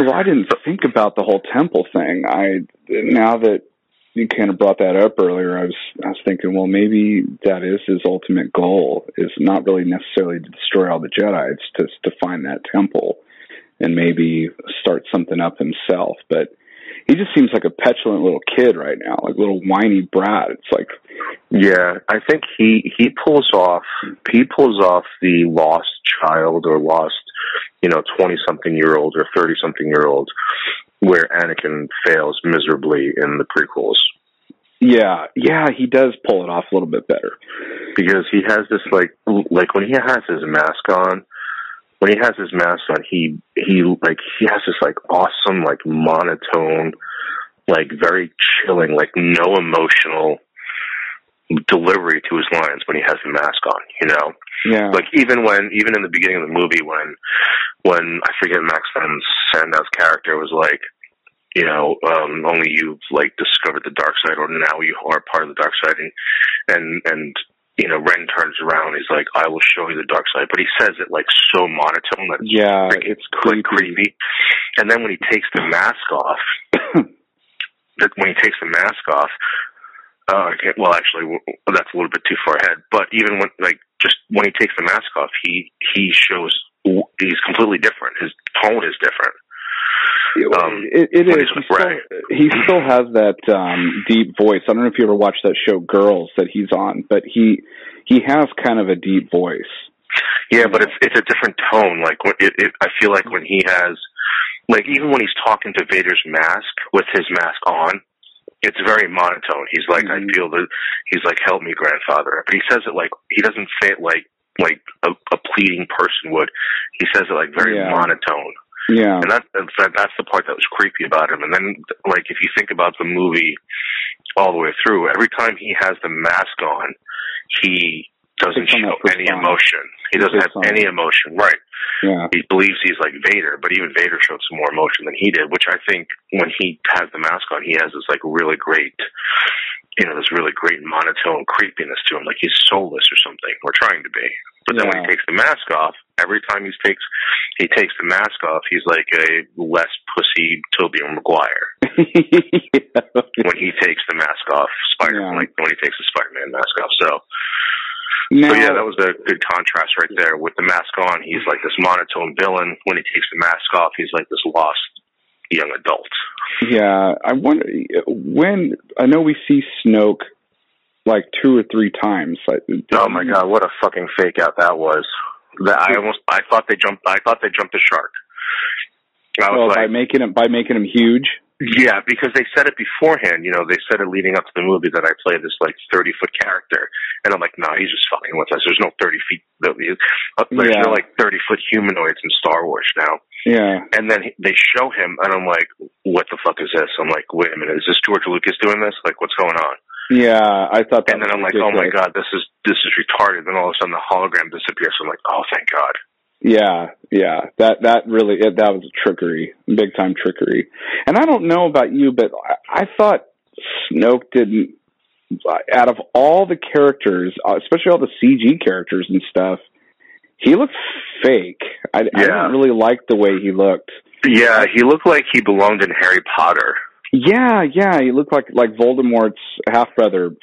Well, I didn't think about the whole temple thing. I now that you kind of brought that up earlier, I was I was thinking, well, maybe that is his ultimate goal is not really necessarily to destroy all the Jedi, it's to to find that temple and maybe start something up himself. But he just seems like a petulant little kid right now, like a little whiny brat. It's like, yeah, I think he he pulls off he pulls off the lost child or lost, you know, twenty something year old or thirty something year old, where Anakin fails miserably in the prequels. Yeah, yeah, he does pull it off a little bit better because he has this like like when he has his mask on when he has his mask on, he he like he has this like awesome like monotone, like very chilling, like no emotional delivery to his lines when he has the mask on. You know, yeah. Like even when even in the beginning of the movie when when I forget Max von Sydow's character was like. You know, um, only you've like discovered the dark side, or now you are part of the dark side, and and and you know, Ren turns around. He's like, "I will show you the dark side," but he says it like so monotone that it's yeah, it's creepy. Like, creepy. And then when he takes the mask off, that when he takes the mask off, uh, well, actually, that's a little bit too far ahead. But even when, like, just when he takes the mask off, he he shows he's completely different. His tone is different. Um, it, it is. He still, he still has that um, deep voice. I don't know if you ever watched that show Girls that he's on, but he he has kind of a deep voice. Yeah, but it's it's a different tone. Like it, it, I feel like when he has, like even when he's talking to Vader's mask with his mask on, it's very monotone. He's like, mm-hmm. I feel that he's like, help me, grandfather. But he says it like he doesn't say it like like a, a pleading person would. He says it like very yeah. monotone. Yeah, and that, that that's the part that was creepy about him. And then, like, if you think about the movie all the way through, every time he has the mask on, he doesn't show any emotion. He doesn't have any emotion, right? Yeah. He believes he's like Vader, but even Vader showed some more emotion than he did, which I think when he has the mask on, he has this like really great, you know, this really great monotone creepiness to him, like he's soulless or something, or trying to be. But then yeah. when he takes the mask off, every time he takes he takes the mask off, he's like a less pussy Tobey Maguire. yeah. When he takes the mask off, Spider Yeah. like when he takes the Spider Man mask off. So Now, so yeah, that was a good contrast right there. With the mask on, he's like this monotone villain. When he takes the mask off, he's like this lost young adult. yeah, I wonder when I know we see Snoke like two or three times. Like, Oh my god, what a fucking fake out that was. That I almost I thought they jumped I thought they jumped the shark. I was Well, by making him by making him huge. Yeah, because they said it beforehand. You know, they said it leading up to the movie that I play this like thirty foot character, and I'm like, no, he's just fucking with us. There's no thirty feet. Uh, There's Yeah. no like thirty foot humanoids in Star Wars now. Yeah, And then they show him, and I'm like, what the fuck is this? I'm like, wait a minute, is this George Lucas doing this? Like, what's going on? yeah. I thought that. And then I'm like, oh my god, this is this is retarded. Then all of a sudden the hologram disappears. I'm like, oh thank God. Yeah, yeah. That that really it, that was a trickery, big time trickery. And I don't know about you, but I, I thought Snoke didn't. Out of all the characters, uh, especially all the CG characters and stuff, he looked fake. I, I didn't really like the way he looked. Yeah, he looked like he belonged in Harry Potter. Yeah, yeah, he looked like like Voldemort's half brother,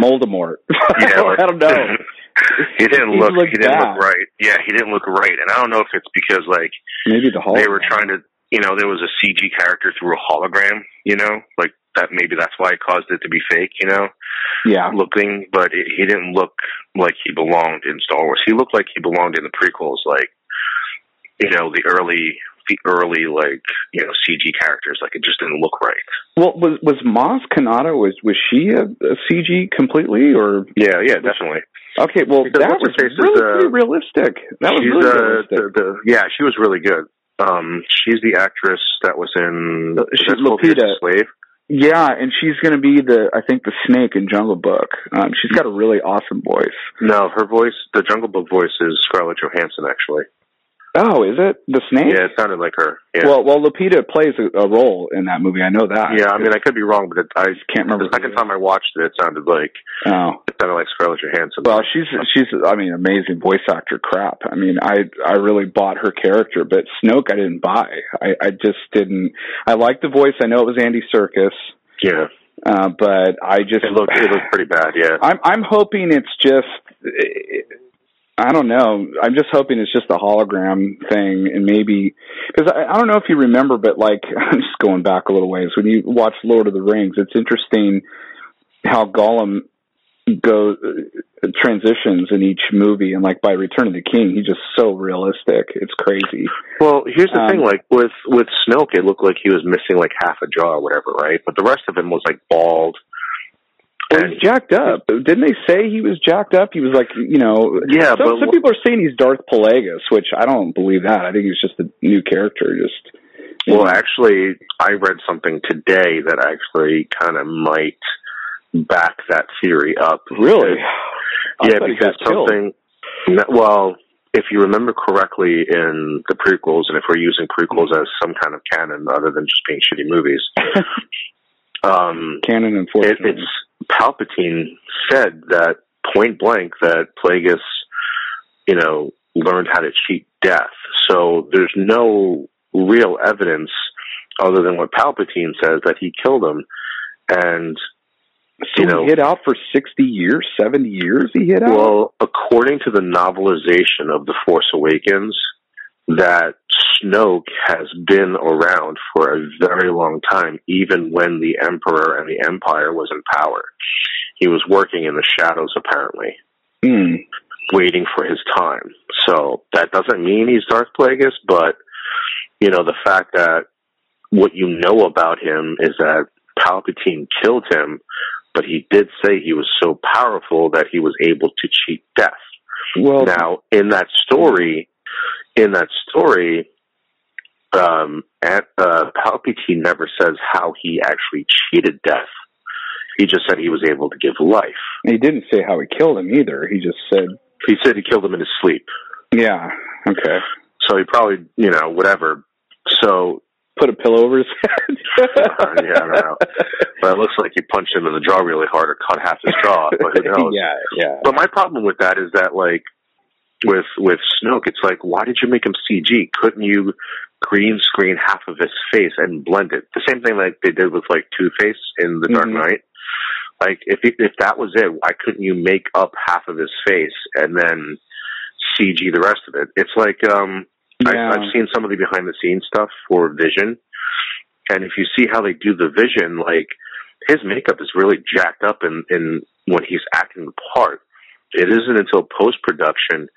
Moldemort. Yeah, like- I don't know. he didn't He look. He didn't bad. look right. Yeah, he didn't look right. And I don't know if it's because like Maybe the whole they were trying to, you know, there was a CG character through a hologram. You know, like that. Maybe that's why it caused it to be fake. You know, Yeah, looking, but it, he didn't look like he belonged in Star Wars. He looked like he belonged in the prequels, like you know, the early, the early like you know CG characters. Like it just didn't look right. Well, was was Maz Kanata was was she a, a CG completely or Yeah, yeah, definitely. okay? Well, Because that was is, really uh, realistic. That was really uh, realistic. the, the yeah, she was really good. Um, she's the actress that was in Uh, she's Lupita. Slave. yeah, and she's going to be the I think the snake in Jungle Book. Um, she's got a really awesome voice. No, her voice, the Jungle Book voice, is Scarlett Johansson. Actually, Oh, is it the snake? Yeah, it sounded like her. Yeah. Well, well, Lupita plays a, a role in that movie. I know that. yeah, I mean, I could be wrong, but it, I can't remember. The second time I watched it, it sounded like Oh, it sounded like Scarlett Johansson. well, she's she's I mean, amazing voice actor. Crap. I mean, I I really bought her character, but Snoke I didn't buy. I I just didn't. I liked the voice. I know it was Andy Serkis, yeah, uh, but I just it looked it looked pretty bad. Yeah. I'm I'm hoping it's just I don't know. I'm just hoping it's just a hologram thing, and maybe because I, I don't know if you remember, but like I'm just going back a little ways. When you watch Lord of the Rings, it's interesting how Gollum goes uh, transitions in each movie, and like by Return of the King, he's just so realistic. It's crazy. Well, here's the Um, thing: like with with Snoke, it looked like he was missing like half a jaw or whatever, right? But the rest of him was like bald. Well, he's jacked up. Didn't they say he was jacked up? He was like, you know, Yeah, Some, but some people are saying he's Darth Plagueis, which I don't believe that. I think he's just a new character. Just well, know. actually, I read something today that actually kind of might back that theory up. really, yeah, because killed. something. Well, if you remember correctly in the prequels, and if we're using prequels as some kind of canon other than just being shitty movies, um, canon, it, unfortunately. it's Palpatine said that point blank that Plagueis, you know, learned how to cheat death. So there's no real evidence other than what Palpatine says that he killed him. And so you know- he hid out for sixty years, seventy years. He hid out. well, according to the novelization of The Force Awakens, that Snoke has been around for a very long time, even when the Emperor and the Empire was in power. He was working in the shadows, apparently, Hmm. waiting for his time. So that doesn't mean he's Darth Plagueis, but you know the fact that what you know about him is that Palpatine killed him, but he did say he was so powerful that he was able to cheat death. Well, Now, in that story, in that story, um, at, uh, Palpatine never says how he actually cheated death. He just said he was able to give life. he didn't say how he killed him either. He just said, He said he killed him in his sleep. "Yeah, okay." So he probably, you know, whatever. So, Put a pillow over his head. yeah, I don't know. But it looks like he punched him in the jaw really hard or cut half his jaw. But who knows? yeah, yeah. But my problem with that is that like with with Snoke, it's like why did you make him CG? Couldn't you green screen half of his face and blend it? The same thing like they did with like Two Face in The Dark Mhm. Knight. Like if if that was it, why couldn't you make up half of his face and then CG the rest of it? It's like um yeah. I, I've seen some of the behind the scenes stuff for Vision, and if you see how they do the Vision, like his makeup is really jacked up in, in when he's acting the part. It isn't until post production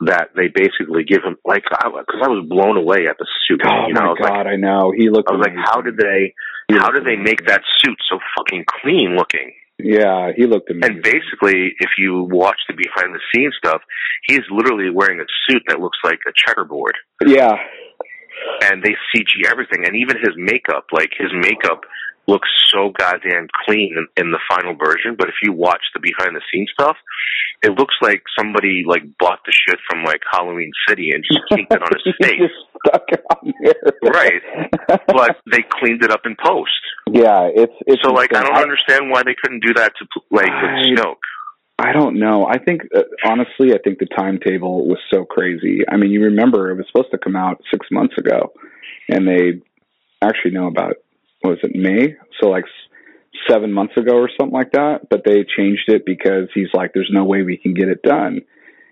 that they basically give him like because I, was blown away at the suit. Oh you know, I my like, god, I know. He looked. I was like, how did they He how did they make that suit so fucking clean looking? Yeah, he looked amazing. And basically, if you watch the behind the scenes stuff, he's literally wearing a suit that looks like a checkerboard. yeah, and they CG everything, and even his makeup. Like his makeup looks so goddamn clean in, in the final version. But if you watch the behind the scenes stuff, it looks like somebody like bought the shit from like Halloween City and just kinked it on his face. stuck it on there. Right. But they cleaned it up in post. yeah, it's it's So like I don't understand why they couldn't do that to like with I- Snoke. I don't know. I think uh, honestly, I think the timetable was so crazy. I mean, you remember it was supposed to come out six months ago, and they actually know about was it May? So like seven months ago or something like that. But they changed it because he's like, "There's no way we can get it done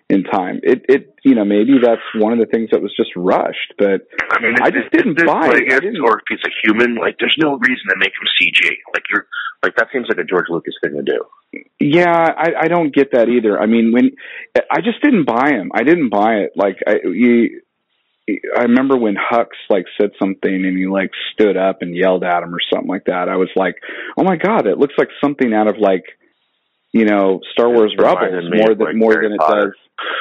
in time." It it you know maybe that's one of the things that was just rushed, but I mean, I just didn't this buy it. I didn't- or if he's a human, like there's no reason to make him CG. Like you're like that seems like a George Lucas thing to do. Yeah, I, I don't get that either. I mean, when I just didn't buy him, I didn't buy it. Like I, you, I remember when Hux like said something and he like stood up and yelled at him or something like that. I was like, oh my god, it looks like something out of like, you know, Star Wars reminded Rebels more than like, more Harry than it does.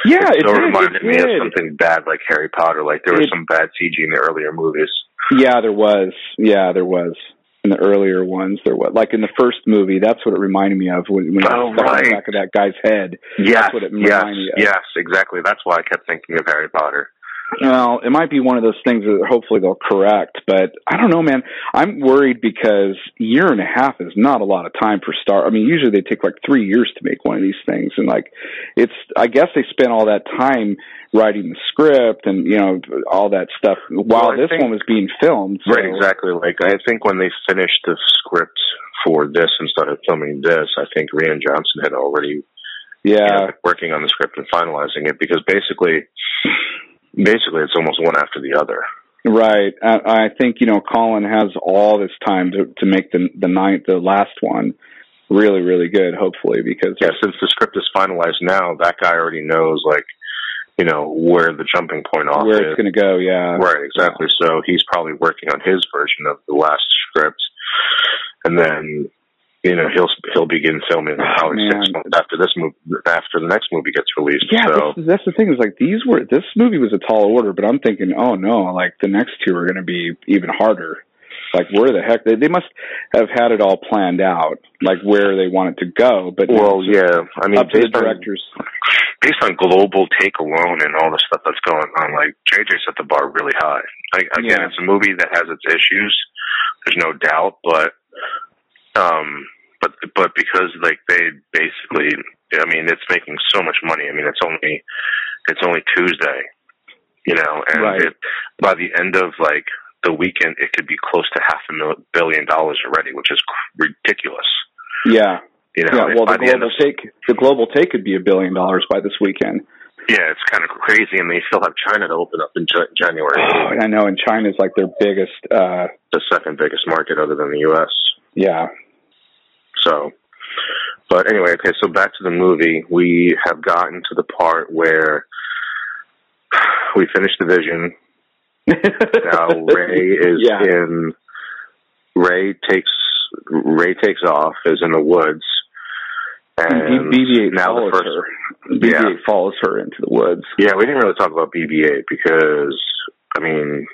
Yeah, it it still did, reminded it me of something bad like Harry Potter. Like there was It- some bad CG in the earlier movies. Yeah, there was. Yeah, there was. In the earlier ones, there was. Like in the first movie, that's what it reminded me of when, when he Oh, was stuck right. the back of that guy's head. Yes, what it yes, me of. yes, exactly. That's why I kept thinking of Harry Potter. Well, it might be one of those things that hopefully they'll correct, but I don't know, man. I'm worried because year and a half is not a lot of time for Star. I mean, usually they take like three years to make one of these things, and like, it's. I guess they spent all that time writing the script and you know all that stuff while Well, this think- one was being filmed. so- Right, exactly. Like I think when they finished the script for this and started filming this, I think Rian Johnson had already you know, Yeah, working on the script and finalizing it because basically, basically it's almost one after the other. right. I, I think you know Colin has all this time to to make the the ninth, the last one, really really good. Hopefully, because Yeah, since the script is finalized now, that guy already knows like, you know, where the jumping point off where it's going to go. Yeah, Right, exactly. So he's probably working on his version of the last script, and then you know he'll he'll begin filming probably six months after this movie after the next movie gets released. Yeah, so this, that's the thing. Is like these were this movie was a tall order, but I'm thinking, oh no, like the next two are going to be even harder. Like where the heck they, they must have had it all planned out, like where they want it to go. But well, yeah. I mean, up to the based on directors. based on global take alone and all the stuff that's going on, like JJ set the bar really high. Like, again, Yeah. it's a movie that has its issues. There's no doubt, but um, but but because like they basically, I mean, it's making so much money. I mean, it's only it's only Tuesday, you know, and Right. it, by the end of like the weekend, it could be close to half a mil- billion dollars already, which is ridiculous. Yeah, You know, yeah. Well, the the global of take the global take could be a billion dollars by this weekend. Yeah, it's kind of crazy, and they still have China to open up in Ja- January. Oh, I know, and China's like their biggest. uh the second biggest market other than the U.S. Yeah, So, but anyway, okay. So back to the movie, we have gotten to the part where we finished the vision. Now Rey is Yeah. in. Rey takes Rey takes off. Is in the woods, and BB-8 now the first. her. BB-8 follows her into the woods. Yeah, we didn't really talk about BB-8 because I mean,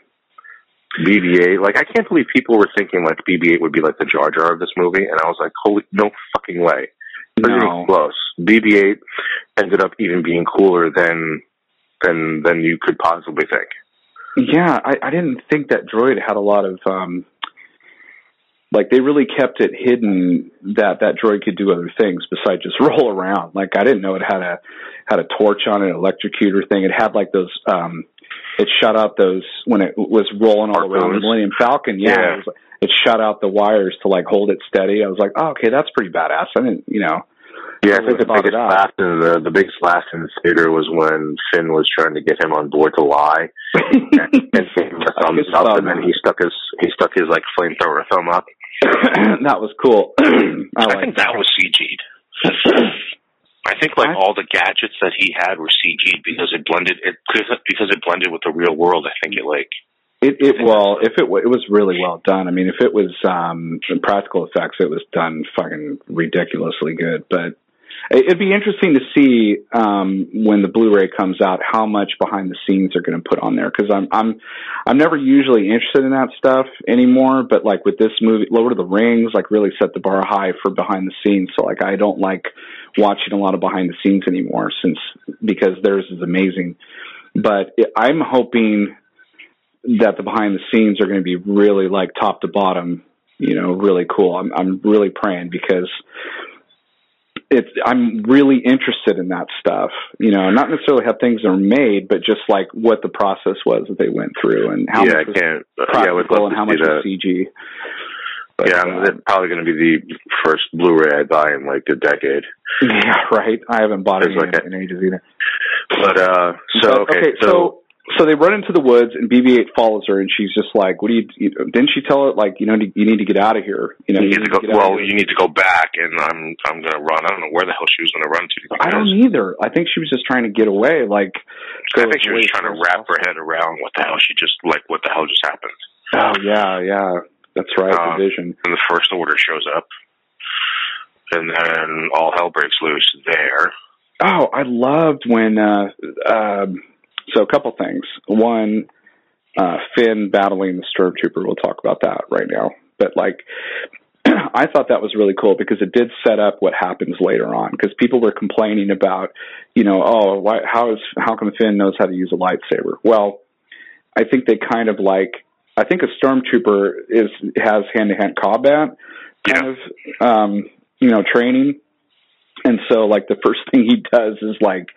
BB-8. Like, I can't believe people were thinking like BB-8 would be like the Jar Jar of this movie, and I was like, holy, no fucking way. Wasn't No. even close. BB-8 ended up even being cooler than than than you could possibly think. Yeah, I, I didn't think that droid had a lot of um like they really kept it hidden that that droid could do other things besides just roll around. Like I didn't know it had a had a torch on it, an electrocutor thing. It had like those um it shut out those when it was rolling all around the Millennium Falcon. Yeah, Yeah. It, was, it shut out the wires to like hold it steady. I was like, oh, okay, that's pretty badass. I didn't, you know. Yeah, I Totally think the biggest laugh in the the biggest laugh in the theater was when Finn was trying to get him on board to lie, and, and Finn was thumbs His up, thumb. and then he stuck his he stuck his like flamethrower thumb up. that was cool. I, I like think that was CG'd. I think like all the gadgets that he had were CG'd because it blended it because it blended with the real world. I think it like It, it well, if it it was really well done. I mean, if it was um in practical effects, it was done fucking ridiculously good. But it'd be interesting to see um when the Blu-ray comes out how much behind the scenes they're going to put on there because I'm I'm I'm never usually interested in that stuff anymore. But like with this movie, Lord of the Rings, like really set the bar high for behind the scenes. So like I don't like watching a lot of behind the scenes anymore since because theirs is amazing. But it, I'm hoping that the behind the scenes are going to be really like top to bottom, you know, really cool. I'm I'm really praying because it's I'm really interested in that stuff. You know, not necessarily how things are made, but just like what the process was that they went through and how yeah, much was yeah, practical and how much was CG. But, yeah, uh, it's probably going to be the first Blu-ray I buy in like a decade. yeah, right. I haven't bought it like in, in ages either. But uh, so But, okay, so, so so they run into the woods and BB-8 follows her and she's just like, "What do you, you didn't she tell it like, you know, you need to get out of here. You know, you need to go. get out of Well, you need to go back, and I'm I'm going to run. I don't know where the hell she was going to run to. I don't either. I think she was just trying to get away. Like, I think she was trying to wrap her head around what the hell she just like. What the hell just happened? Oh yeah, yeah, that's right. The vision. And the first order shows up, and then all hell breaks loose there. Oh, I loved when. uh um So a couple things. One, uh Finn battling the stormtrooper. We'll talk about that right now. But like, I thought that was really cool because it did set up what happens later on. Because people were complaining about, you know, oh, why, how is how come Finn knows how to use a lightsaber? Well, I think they kind of like. I think a stormtrooper is has hand to hand combat kind Yeah. of um, you know training, and so like the first thing he does is like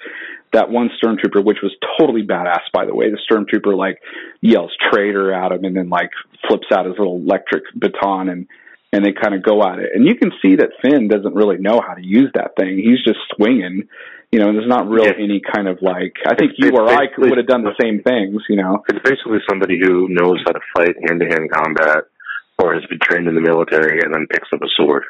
that one stormtrooper, which was totally badass by the way. The stormtrooper like yells traitor at him and then like flips out his little electric baton and and they kind of go at it. And you can see that Finn doesn't really know how to use that thing. He's just swinging, you know. And there's not really Yeah. any kind of like. I think It's- you it's or I would have done the same things, you know. It's basically somebody who knows how to fight hand to hand combat or has been trained in the military and then picks up a sword.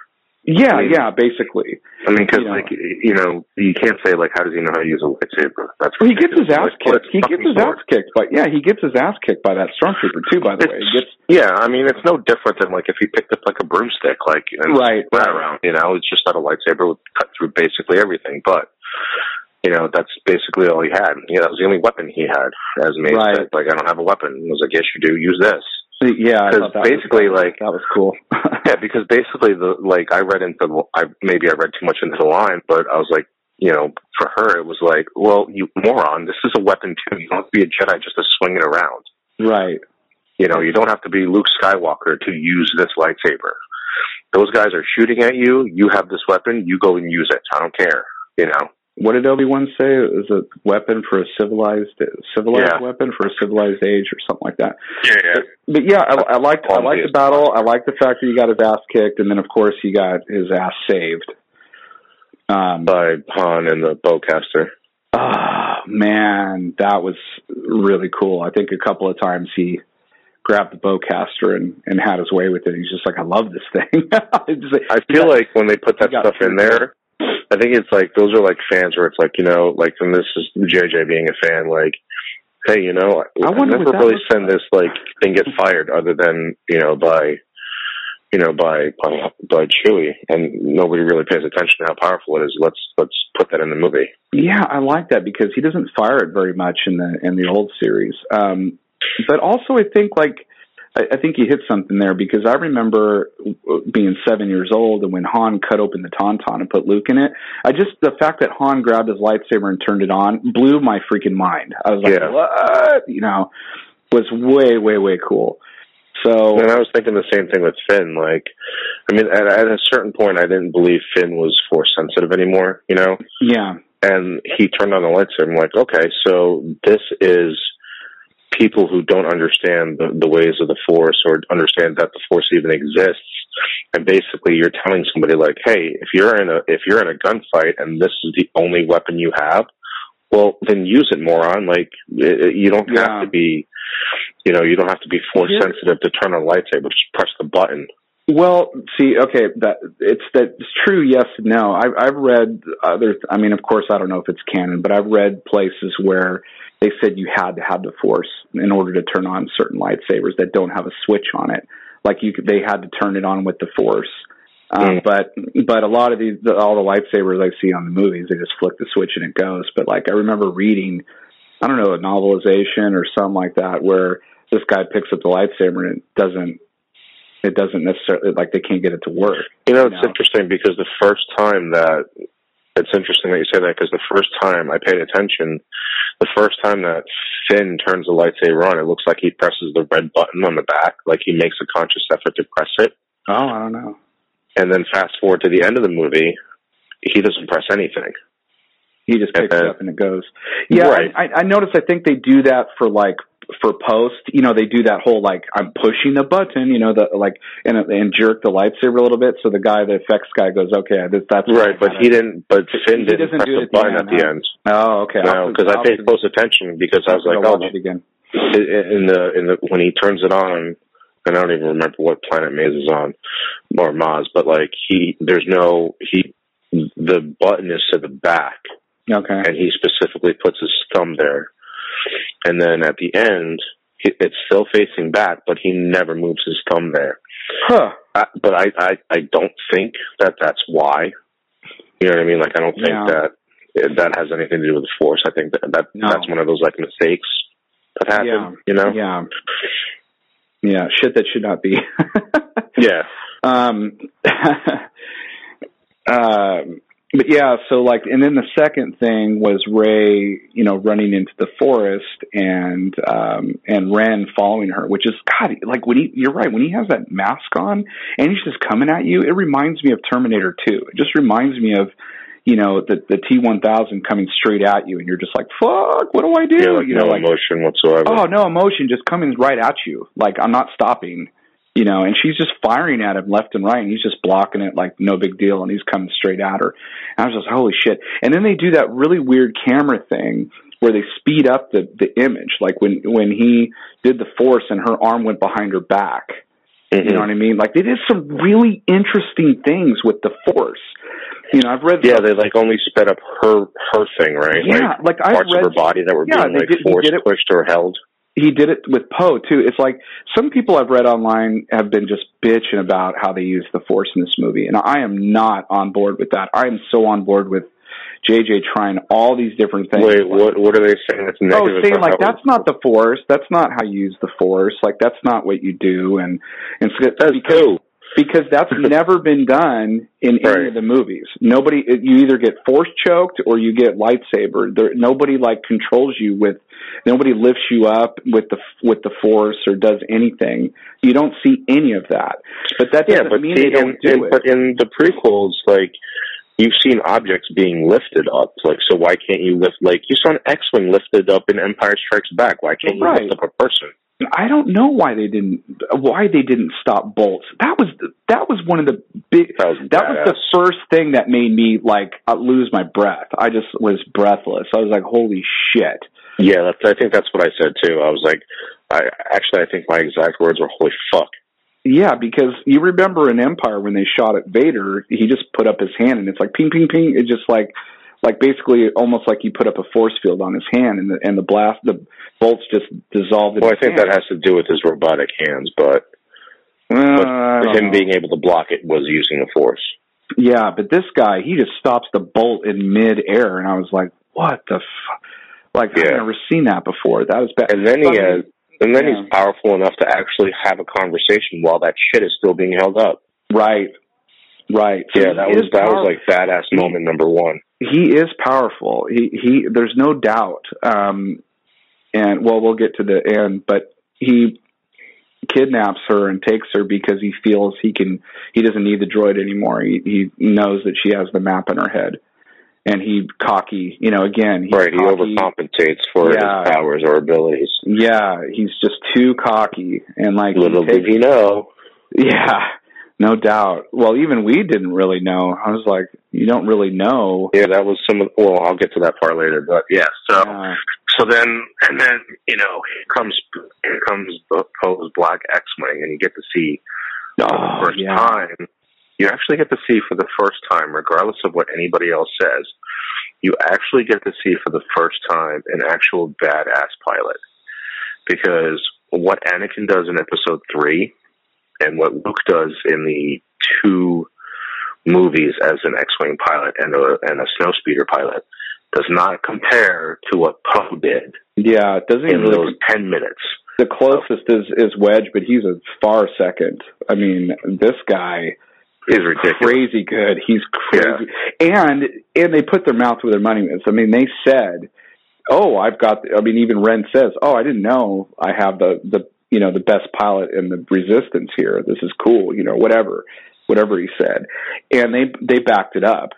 Yeah, I mean- yeah, basically. I mean, because You know. like you know, you can't say like, how does he know how to use a lightsaber? That's Well, he gets his ass kicked. it's He gets his sword. ass kicked, but yeah, he gets his ass kicked by that stormtrooper too. By the way, he gets Yeah, I mean, it's no different than like if he picked up like a broomstick, like and right. went around. You know, it's just that a lightsaber would cut through basically everything. But you know, that's basically all he had. Yeah, that was the only weapon he had. As Mace Right. said, like I don't have a weapon. I was like, yes, you do. Use this. Yeah, I 'Cause thought that basically, was, like- that was cool. Yeah, because basically the like I read into the I maybe I read too much into the line, but I was like, you know, for her it was like, well, you moron, this is a weapon too. You don't have to be a Jedi just to swing it around. right. You know, you don't have to be Luke Skywalker to use this lightsaber. Those guys are shooting at you. You have this weapon. You go and use it. I don't care. You know. What did Obi Wan say? It was a weapon for a civilized civilized Yeah. weapon for a civilized age or something like that. Yeah, yeah. But yeah, I, I liked I liked the battle. I liked the fact that he got his ass kicked, and then of course he got his ass saved. Um, By Han and the bowcaster. Ah, man, that was really cool. I think a couple of times he grabbed the bowcaster and and had his way with it. He's just like, I love this thing. Just like- I feel like when they put that stuff in there, I think it's like those are like fans where it's like you know, like and this is JJ being a fan, like, hey, you know, I, I wonder never really seen this like thing get fired other than you know by, you know, by by, by Chewie, and nobody really pays attention to how powerful it is. Let's let's put that in the movie. Yeah, I like that because he doesn't fire it very much in the in the old series. Um, but also, I think like I, I think you hit something there because I remember being seven years old and when Han cut open the tauntaun and put Luke in it. I just the fact that Han grabbed his lightsaber and turned it on blew my freaking mind. I was like, Yeah. what? You know, was way way way cool. So And I was thinking the same thing with Finn. Like, I mean, at, at a certain point, I didn't believe Finn was force sensitive anymore. You know, yeah, and he turned on the lightsaber. I'm like, okay, so this is people who don't understand the, the ways of the force or understand that the force even exists. And basically, you're telling somebody like, hey, if you're in a if you're in a gunfight and this is the only weapon you have, well, then use it, moron. Like, you don't Yeah. have to be, you know, you don't have to be force sensitive to turn on a lightsaber. Just press the button. Well, see, okay, that it's that it's true. Yes, no. I've I've read other. I mean, of course, I don't know if it's canon, but I've read places where they said you had to have the Force in order to turn on certain lightsabers that don't have a switch on it. Like you, they had to turn it on with the Force. Um. But but a lot of these, the, all the lightsabers I see on the movies, they just flick the switch and it goes. But like I remember reading, I don't know, a novelization or something like that, where this guy picks up the lightsaber and it doesn't it doesn't necessarily like they can't get it to work. You know, it's No. interesting because the first time that it's interesting that you say that because the first time I paid attention, the first time that Finn turns the lightsaber on, it looks like he presses the red button on the back, like he makes a conscious effort to press it. Oh, I don't know. And then fast forward to the end of the movie, he doesn't press anything. He just picks Uh, it up and it goes. Yeah, right. I, I, I noticed. I think they do that for like for post. You know, they do that whole like I'm pushing the button. You know, the like and and jerk the lightsaber a little bit, so the guy, the effects guy, goes, okay, this, that's Right, but he didn't. But Finn He didn't press do it the at the button end, at the end. Oh, okay. No, because I paid close attention because I was like, oh, it again. in the in the when he turns it on, and I don't even remember what planet Maze is on, or Maz, but like he, there's no he, the button is to the back, Okay. and he specifically puts his thumb there, and then at the end, it's still facing back, but he never moves his thumb there. Huh. I, but I, I I don't think that that's why. You know what I mean? Like I don't think that that has anything to do with the force. I think that, that No. that's one of those like mistakes that happen. Yeah. You know? Yeah. Yeah. Shit that should not be. Yeah. Um, um, but yeah, so like, and then the second thing was Rey, you know, running into the forest and um and Ren following her, which is God, like when he, you're right, when he has that mask on and he's just coming at you, it reminds me of Terminator 2. It just reminds me of, you know, the the T1000 coming straight at you, and you're just like, fuck, what do I do? Yeah, like you no know, like, emotion whatsoever. oh, no emotion, just coming right at you. Like I'm not stopping you know, and she's just firing at him left and right, and he's just blocking it like no big deal, and he's coming straight at her. And I was just holy shit. And then they do that really weird camera thing where they speed up the the image, like when when he did the force and her arm went behind her back. Mhm. You know what I mean? Like they did some really interesting things with the force. You know, I've read Yeah, they like only sped up her her thing, right? yeah, like, I've parts read of her body that were Yeah, being like did- forced, pushed, or held. He did it with Poe too. It's like some people I've read online have been just bitching about how they use the Force in this movie, and I am not on board with that. I am so on board with JJ trying all these different things. Wait, what? What are they saying? That's Oh, negative. saying like that's not the Force. That's not how you use the Force. Like that's not what you do, and and so That's because cool. Because that's never been done in any of the movies. Nobody, you either get force choked or you get lightsaber. There, nobody like controls you with, nobody lifts you up with the with the force or does anything. You don't see any of that. But that Yeah, doesn't but mean see, they don't in, do in, it. but in the prequels, like you've seen objects being lifted up. Like, so why can't you lift? Like you saw an X-wing lifted up in Empire Strikes Back. Why can't you Right. lift up a person? I don't know why they didn't why they didn't stop bolts. That was that was one of the big That was that was the first thing that made me like uh, lose my breath. I just was breathless. I was like, "Holy shit!" Yeah, that's, I think that's what I said too. I was like, I actually I think my exact words were "Holy fuck." Yeah, because you remember in Empire when they shot at Vader, he just put up his hand and it's like ping, ping, ping. It's just like, like basically almost like he put up a force field on his hand and the and the blast, the bolts just dissolved. Well, I think hand. that has to do with his robotic hands, but, Uh, but him know. being able to block it was using the force. Yeah, but this guy, he just stops the bolt in mid-air, and I was like, "What the? F-? Like Yeah. I've never seen that before. That was bad." And then he But has, and then yeah. he's powerful enough to actually have a conversation while that shit is still being held up. right, right. So Yeah, that was that power- was like badass moment number one. he is powerful. He he. There's no doubt. Um, and well, we'll get to the end, but he kidnaps her and takes her because he feels he can. He doesn't need the droid anymore. He he knows that she has the map in her head, and he cocky. You know, again, he's right, he overcompensates for Yeah. his powers or abilities. Yeah, he's just too cocky, and like Little did he know. Yeah, no doubt. Well, even we didn't really know. I was like, you don't really know. Yeah, that was some. Of, well, I'll get to that part later, but yeah. So, Yeah. So then, and then, you know, here comes here comes Poe's Black X-wing, and you get to see oh, for the Oh, first yeah. time. You actually get to see for the first time, regardless of what anybody else says, you actually get to see for the first time an actual badass pilot. Because what Anakin does in Episode Three, and what Luke does in the two movies as an X-wing pilot and a and a snowspeeder pilot, does not compare to what Poe did Yeah, it doesn't even in really. those ten minutes. The closest is is Wedge, but he's a far second. I mean, this guy Is ridiculous. crazy good. He's crazy, and and they put their mouth where their money is. I mean, they said, "Oh, I've got." I mean, even Ren says, "Oh, I didn't know I have the the you know the best pilot in the Resistance here. This is cool." You know, whatever, whatever he said, and they they backed it up.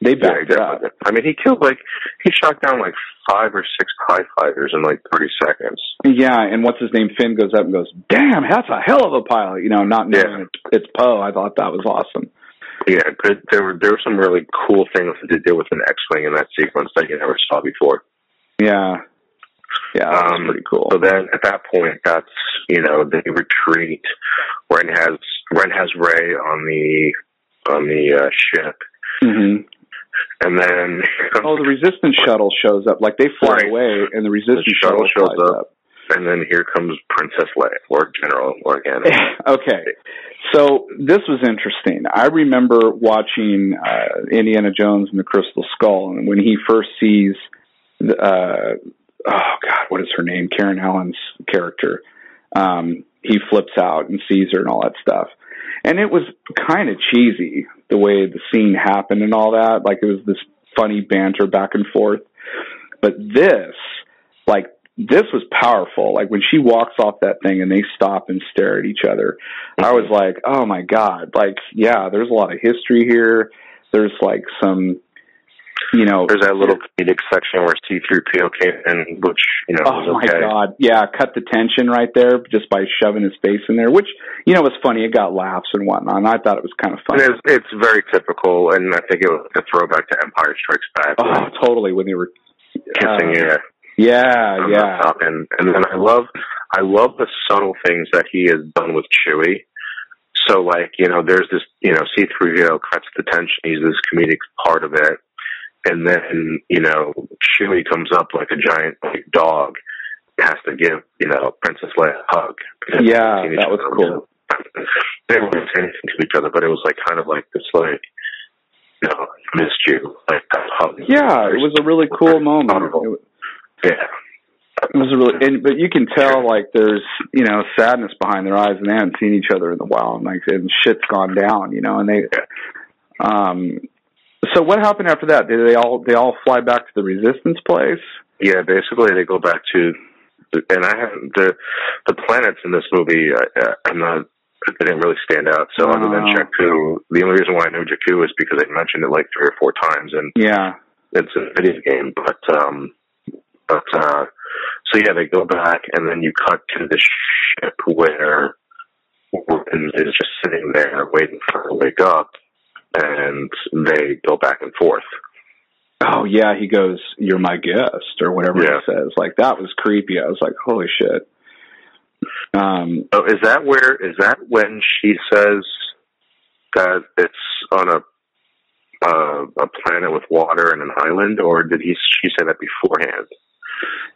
They Yeah, backed it up. I mean, he killed like he shot down like five or six TIE fighters in like thirty seconds. Yeah, and what's his name? Finn goes up and goes, "Damn, that's a hell of a pilot." You know, not knowing Yeah. it's, it's Poe. I thought that was awesome. Yeah, but there were there were some really cool things that they did with an X-wing in that sequence that you never saw before. Yeah, yeah, that was Um, pretty cool. So then, at that point, that's you know they retreat. Ren has Ren has Rey on the on the uh, ship, hmm and then Oh, the resistance shuttle shows up. Like they fly Right. away, and the resistance The shuttle shuttle, shows up. up. and then here comes Princess Leia or General Organa. okay, so this was interesting. I remember watching uh, Indiana Jones and the Crystal Skull, and when he first sees, the, uh, oh God, what is her name? Karen Allen's character. Um, he flips out and sees her and all that stuff. and it was kind of cheesy the way the scene happened and all that. Like it was this funny banter back and forth. But this, like this was powerful. Like when she walks off that thing and they stop and stare at each other, I was like, oh my god! Like yeah, there's a lot of history here. There's like some you know, there's that little comedic section where C3PO came in, which you know, oh was okay. my god, yeah, cut the tension right there just by shoving his face in there, which you know was funny. It got laughs and whatnot. And I thought it was kind of funny. It's, it's very typical, and I think it was a throwback to Empire Strikes Back. Oh, totally. When they were kissing, uh, yeah, yeah, yeah. And and then I love, I love the subtle things that he has done with Chewie. So like you know, there's this you know, C3PO cuts the tension. He's this comedic part of it and then you know Chewie comes up like a giant like dog, has to give you know Princess Leia a hug. Yeah, that was cool. They didn't really say anything to each other, but it was like kind of like this like you know missed you like hug. Yeah, it was a really cool moment. Was, yeah. It was a really, and, but you can tell like there's you know sadness behind their eyes, and they haven't seen each other in a while, and like and shit's gone down, you know, and they, um, so what happened after that? Did they all they all fly back to the resistance place? Yeah, basically they go back to, and I haven't the the planets in this movie. I, I'm not. They didn't really stand out. So other than Jakku, the only reason why I know Jakku is because they mentioned it like three or four times, and yeah, it's a video game. But um, but uh, so yeah, they go back, and then you cut to the ship where Warden is just sitting there waiting for her to wake up and they go back and forth. Oh yeah, he goes, "You're my guest," or whatever yeah. he says. Like that was creepy. I was like, "Holy shit!" Um, oh, is that where? Is that when she says that it's on a uh, a planet with water and an island, or did he? She say that beforehand?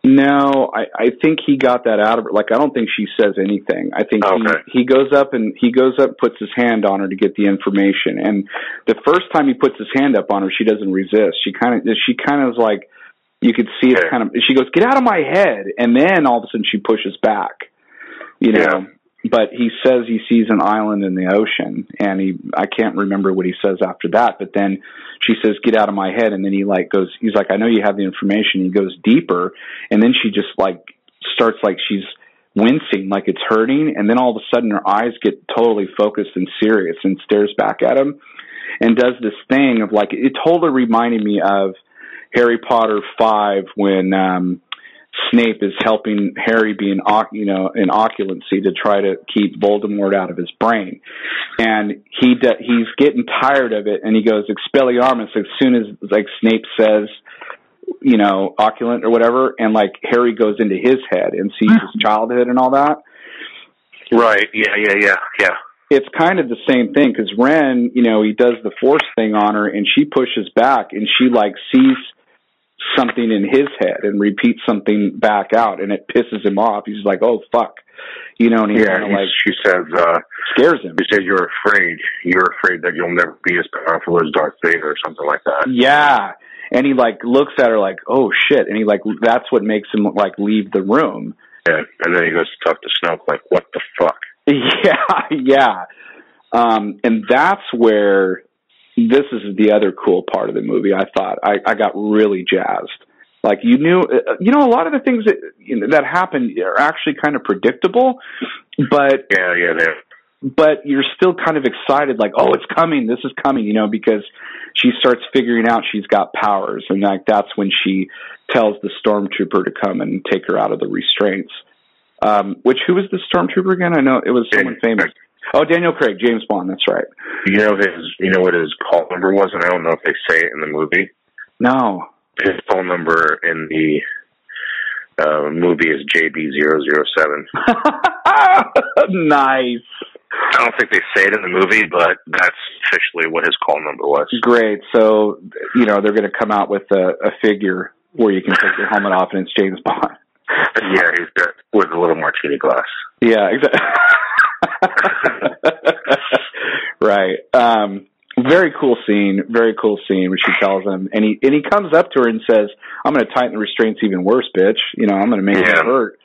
No, I, I think he got that out of her. Like, I don't think she says anything. I think okay. he, he goes up and he goes up, puts his hand on her to get the information. And the first time he puts his hand up on her, she doesn't resist. She kind of, she kind of is like, you could see it kind of, she goes, get out of my head. And then all of a sudden she pushes back, you know. But he says he sees an island in the ocean and he I can't remember what he says after that but then she says get out of my head and then he like goes he's like I know you have the information he goes deeper and then she just like starts like she's wincing like it's hurting and then all of a sudden her eyes get totally focused and serious and stares back at him and does this thing of like it totally reminded me of Harry Potter 5 when um Snape is helping Harry be an you know an Occlumency to try to keep Voldemort out of his brain, and he de- he's getting tired of it, and he goes Expelliarmus as soon as like Snape says, you know, oculant or whatever, and like Harry goes into his head and sees his childhood and all that. Right. Yeah. Yeah. Yeah. Yeah. It's kind of the same thing because Ren, you know, he does the force thing on her, and she pushes back, and she like sees something in his head and repeats something back out, and it pisses him off. He's like, "Oh fuck," you know, and he's yeah, kind of like she says, uh, scares him. She says, "You're afraid. You're afraid that you'll never be as powerful as Darth Vader, or something like that." Yeah, and he like looks at her like, "Oh shit," and he like that's what makes him like leave the room. Yeah, and then he goes to talk to Snoke like, "What the fuck?" Yeah, yeah, um, and that's where this is the other cool part of the movie. I thought I, I got really jazzed. Like you knew, uh, you know, a lot of the things that you know, that happen are actually kind of predictable, but yeah, yeah, they're but you're still kind of excited, like, oh, it's coming, this is coming, you know, because she starts figuring out she's got powers, and like that's when she tells the stormtrooper to come and take her out of the restraints. Um, which who was the stormtrooper again? I know it was someone famous. Oh, Daniel Craig, James Bond. That's right. You know his. You know what his call number was, and I don't know if they say it in the movie. No. His phone number in the uh, movie is JB007. nice. I don't think they say it in the movie, but that's officially what his call number was. Great. So, you know, they're going to come out with a, a figure where you can take your helmet off and it's James Bond. yeah, he's got with a little martini glass. Yeah, exactly. right. Um, very cool scene. Very cool scene where she tells him, and he and he comes up to her and says, "I'm going to tighten the restraints even worse, bitch. You know, I'm going to make Yeah. it hurt."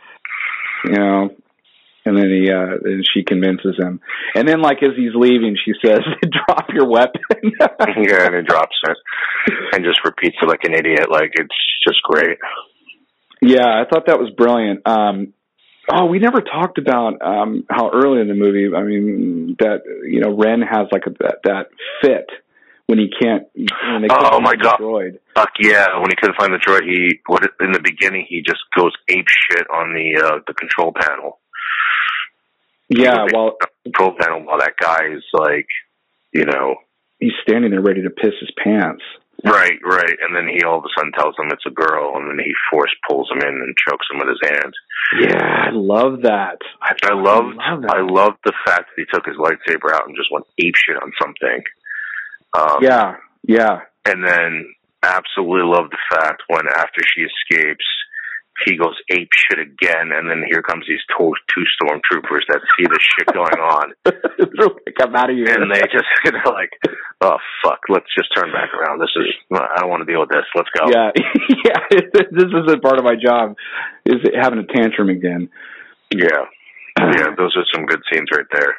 You know, and then he uh and she convinces him and then like as he's leaving she says drop your weapon yeah, and he drops it and just repeats it like an idiot. Like it's just great. yeah i thought that was brilliant um oh we never talked about um how early in the movie i mean that you know ren has like a, that that fit when he can't when they Oh, my God. droid Fuck yeah! When he couldn't find the droid, he what in the beginning he just goes ape shit on the uh the control panel. yeah well Control panel while that guy is like, you know, he's standing there ready to piss his pants right, right, and then he all of a sudden tells him it's a girl, and then he force pulls him in and chokes him with his hand. yeah i love that I, I loved, love that. I loved the fact that he took his lightsaber out and just went ape shit on something. Um, yeah yeah and then absolutely love the fact when after she escapes, he goes ape shit again, and then here comes these two, two stormtroopers that see the shit going on, I'm out of here. and they just they're like, "Oh fuck, let's just turn back around. This is I don't want to deal with this. Let's go." yeah, yeah. This is a part of my job is having a tantrum again. yeah, yeah. Those are some good scenes right there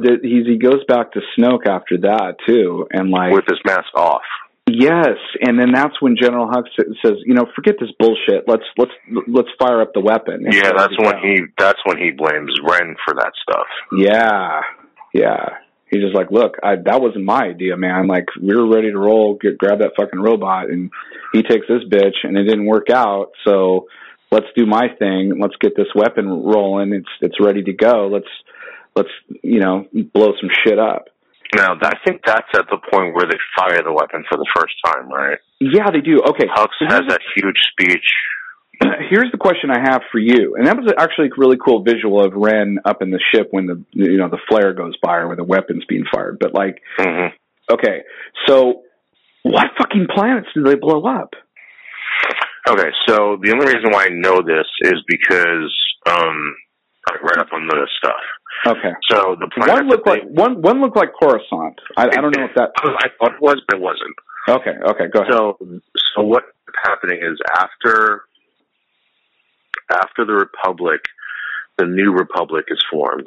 He's he goes back to Snoke after that too, and like with his mask off. Yes, and then that's when General Hux says, you know, forget this bullshit. Let's let's let's fire up the weapon. Yeah, that's when he that's when he blames Ren for that stuff. Yeah, yeah. He's just like, look, I, that wasn't my idea, man. Like, we were ready to roll, get grab that fucking robot, and he takes this bitch, and it didn't work out. So let's do my thing. Let's get this weapon rolling. It's it's ready to go. Let's let's you know blow some shit up. Now, I think that's at the point where they fire the weapon for the first time, right? Yeah, they do. Okay, Hux so has that huge speech. here's the question I have for you, and that was actually a really cool visual of Ren up in the ship when the you know the flare goes by or when the weapon's being fired. But like, hmm okay, so what fucking planets do they blow up? Okay, so the only reason why I know this is because um, I read up on the stuff. Okay. So the One looked like one. One looked like Coruscant. I, I don't know if that. I thought it was, but it wasn't. Okay. Okay. Go ahead. So, so what's happening is after after the Republic, the new Republic is formed.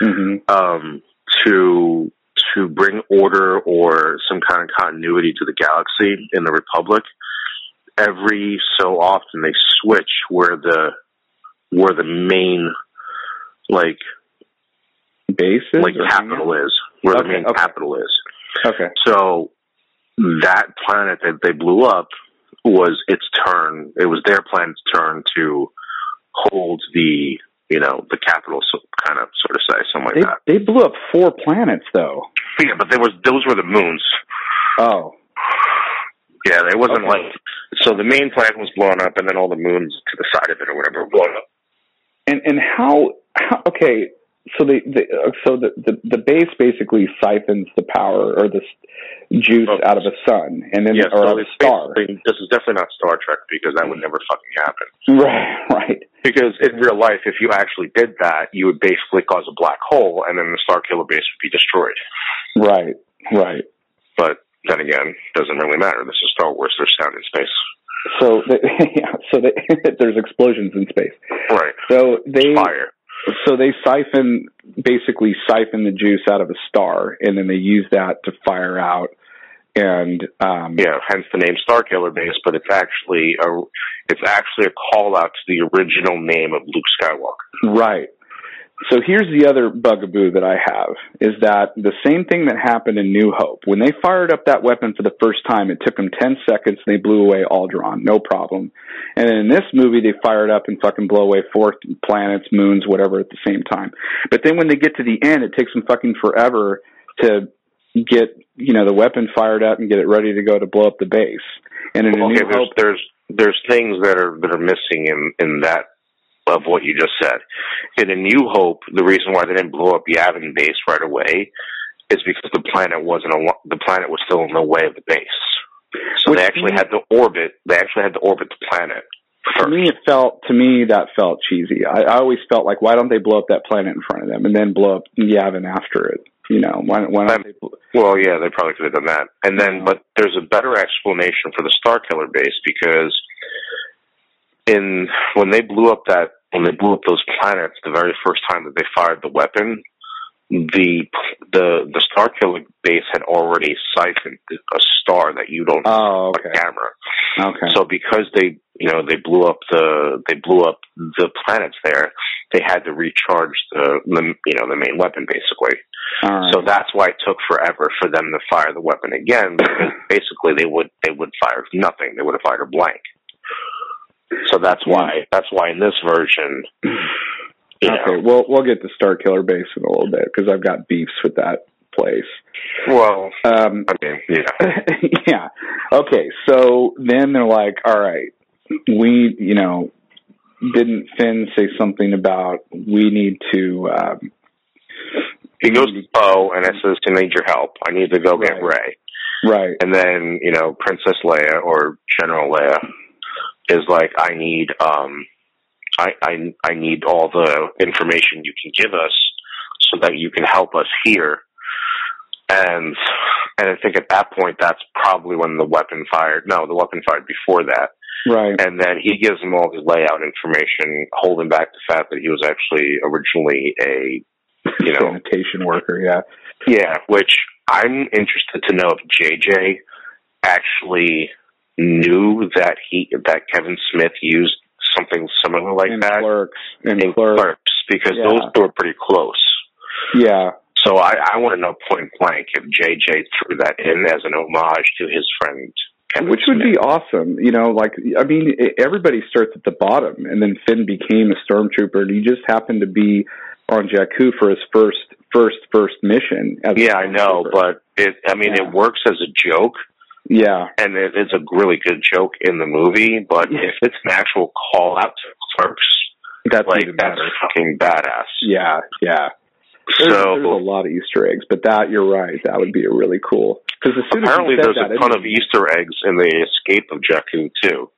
hmm um, to to bring order or some kind of continuity to the galaxy in the Republic. Every so often, they switch where the where the main like Like or capital is, where the main okay. capital is. Okay. So that planet that they blew up was its turn. It was their planet's turn to hold the you know the capital, so kind of sort of say something like They that. they blew up four planets though. Yeah, but there was those were the moons. Oh. Yeah, it wasn't Okay. like so the main planet was blown up, and then all the moons to the side of it or whatever were blown up. And and how how okay. So the, the uh, so the, the the base basically siphons the power or the juice Oh. out of a sun and then Yeah, or so a star. This is definitely not Star Trek because that would never fucking happen. Right. Right. Because in real life, if you actually did that, you would basically cause a black hole, and then the Starkiller base would be destroyed. Right. Right. But then again, doesn't really matter. This is Star Wars. There's sound in space. So they, yeah. So they, there's explosions in space. Right. So they Fire. So they siphon basically siphon the juice out of a star and then they use that to fire out and um Yeah, hence the name Starkiller Base, but it's actually a it's actually a call out to the original name of Luke Skywalker. right so here's the other bugaboo that i have is that the same thing that happened in new hope. When they fired up that weapon for the first time it took them 10 seconds. And they blew away Alderaan. No problem. And then in this movie they fired up and fucking blow away four planets moons whatever at the same time. But then when they get to the end it takes them fucking forever to get you know the weapon fired up and get it ready to go to blow up the base. And in a Okay, new there's hope, there's there's things that are that are missing in in that of what you just said. In a New Hope, the reason why they didn't blow up Yavin base right away is because the planet wasn't a, the planet was still in the way of the base. So Which they actually had to orbit. They actually had to orbit the planet to me it felt to me that felt cheesy. I, I always felt like why don't they blow up that planet in front of them and then blow up Yavin after it? You know, why, why don't they? Well, yeah, they probably could have done that. And then, but there's a better explanation for the Starkiller base because in when they blew up that when they blew up those planets, the very first time that they fired the weapon, the the the Starkiller base had already siphoned a star that you don't Oh, okay. on camera. Okay. So because they you know they blew up the they blew up the planets there, they had to recharge the, the you know the main weapon basically. All right. So that's why it took forever for them to fire the weapon again because basically they would they would fire nothing. They would have fired a blank. So that's why that's why in this version, know, okay. Well, we'll get to Starkiller Base in a little bit because I've got beefs with that place. well, Um, I mean, yeah, yeah. Okay. So then they're like, all right, we, you know, didn't Finn say something about we need to, um, he goes to Poe and it says, "I need your help. I need to go get Right. Rey." right. And then you know Princess Leia or General Leia is like, "I need um, I I I need all the information you can give us so that you can help us here." And and I think at that point that's probably when the weapon fired. No, the weapon fired before that. Right. And then he gives them all his layout information, holding back the fact that he was actually originally a you know Sanitation worker. Yeah. yeah, which I'm interested to know if JJ actually knew that he that Kevin Smith used something similar like in that clerks. In, in clerks. Clerks because Yeah. those two are pretty close. Yeah. So I, I want to know point blank if JJ threw that in as an homage to his friend Kevin Which would be awesome. You know, like, I mean, everybody starts at the bottom, and then Finn became a stormtrooper, and he just happened to be on Jakku for his first, first, first mission. As yeah, I know, but it I mean Yeah. it works as a joke yeah, and it, it's a really good joke in the movie, but if it's an actual call out to Clerks, that's like even that's fucking badass. Yeah, yeah. There's, so there's a lot of Easter eggs, but that you're right. That would be a really cool. Because apparently there's that, a ton of Easter eggs in the escape of Jakku too.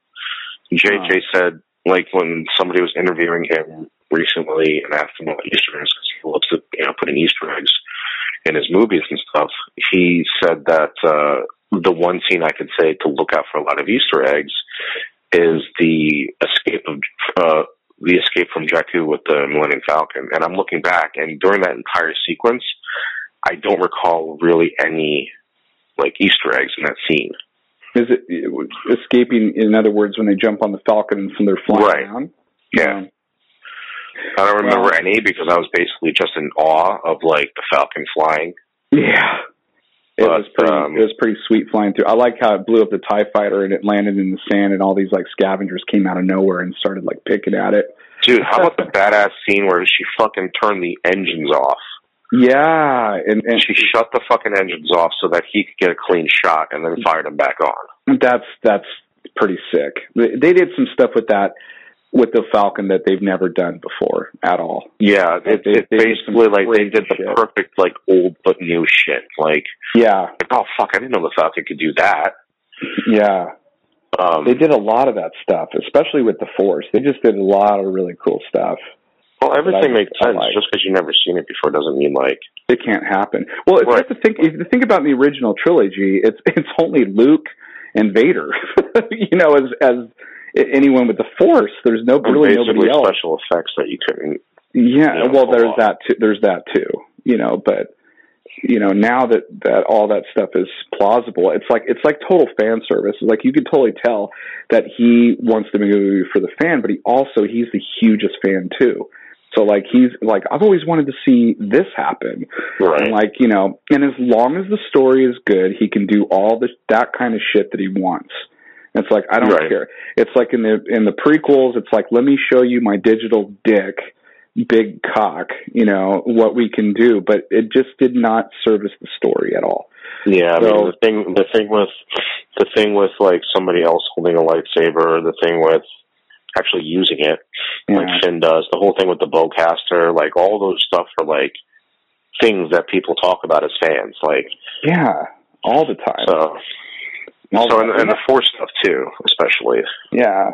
JJ said like when somebody was interviewing him recently and asked him about Easter eggs because he loves to you know putting Easter eggs in his movies and stuff. He said that uh the one scene I could say to look out for a lot of Easter eggs is the escape of uh the escape from Jakku with the Millennium Falcon. And I'm looking back and during that entire sequence I don't recall really any like Easter eggs in that scene. Is it escaping? In other words, when they jump on the Falcon and they're flying Right. down. Yeah. Um, I don't remember Well- any because I was basically just in awe of like the Falcon flying. Yeah. It But, was pretty. um, it was pretty sweet flying through. I like how it blew up the TIE fighter and it landed in the sand, and all these like scavengers came out of nowhere and started like picking at it. Dude, how about the badass scene where she fucking turned the engines off? Yeah, and and She shut the fucking engines off so that he could get a clean shot and then fired them back on. that's that's pretty sick. They, they did some stuff with that with the Falcon that they've never done before at all. Yeah, it, They- it they basically like they did the shit. perfect like old but new shit. Like, Yeah, like, oh fuck, I didn't know the Falcon could do that. yeah. Um, They did a lot of that stuff, especially with the Force. They just did a lot of really cool stuff. well, everything I- makes I sense. like. Just because you've never seen it before doesn't mean like It can't happen. Well, if you have to think, if you think about the original trilogy, it's it's only Luke and Vader. you know, as as anyone with the Force, there's no really nobody else. special effects that you couldn't. Yeah, you know, well, there's off. that too. There's that too. You know, but you know now that that all that stuff is plausible, it's like it's like total fan service. It's like you could totally tell that he wants the movie for the fan, but he also he's the hugest fan too. So like he's like I've always wanted to see this happen, Right. and like you know, and as long as the story is good, he can do all the that kind of shit that he wants. It's like I don't Right. care. It's like in the in the prequels, it's like let me show you my digital dick, big cock, you know what we can do, but it just did not service the story at all. Yeah, I mean the thing the thing with the thing with like somebody else holding a lightsaber, the thing with actually using it, Yeah. like Finn does, the whole thing with the bowcaster, like all those stuff are like things that people talk about as fans. Like Yeah, all the time. so All so and, and the force stuff too, especially. yeah,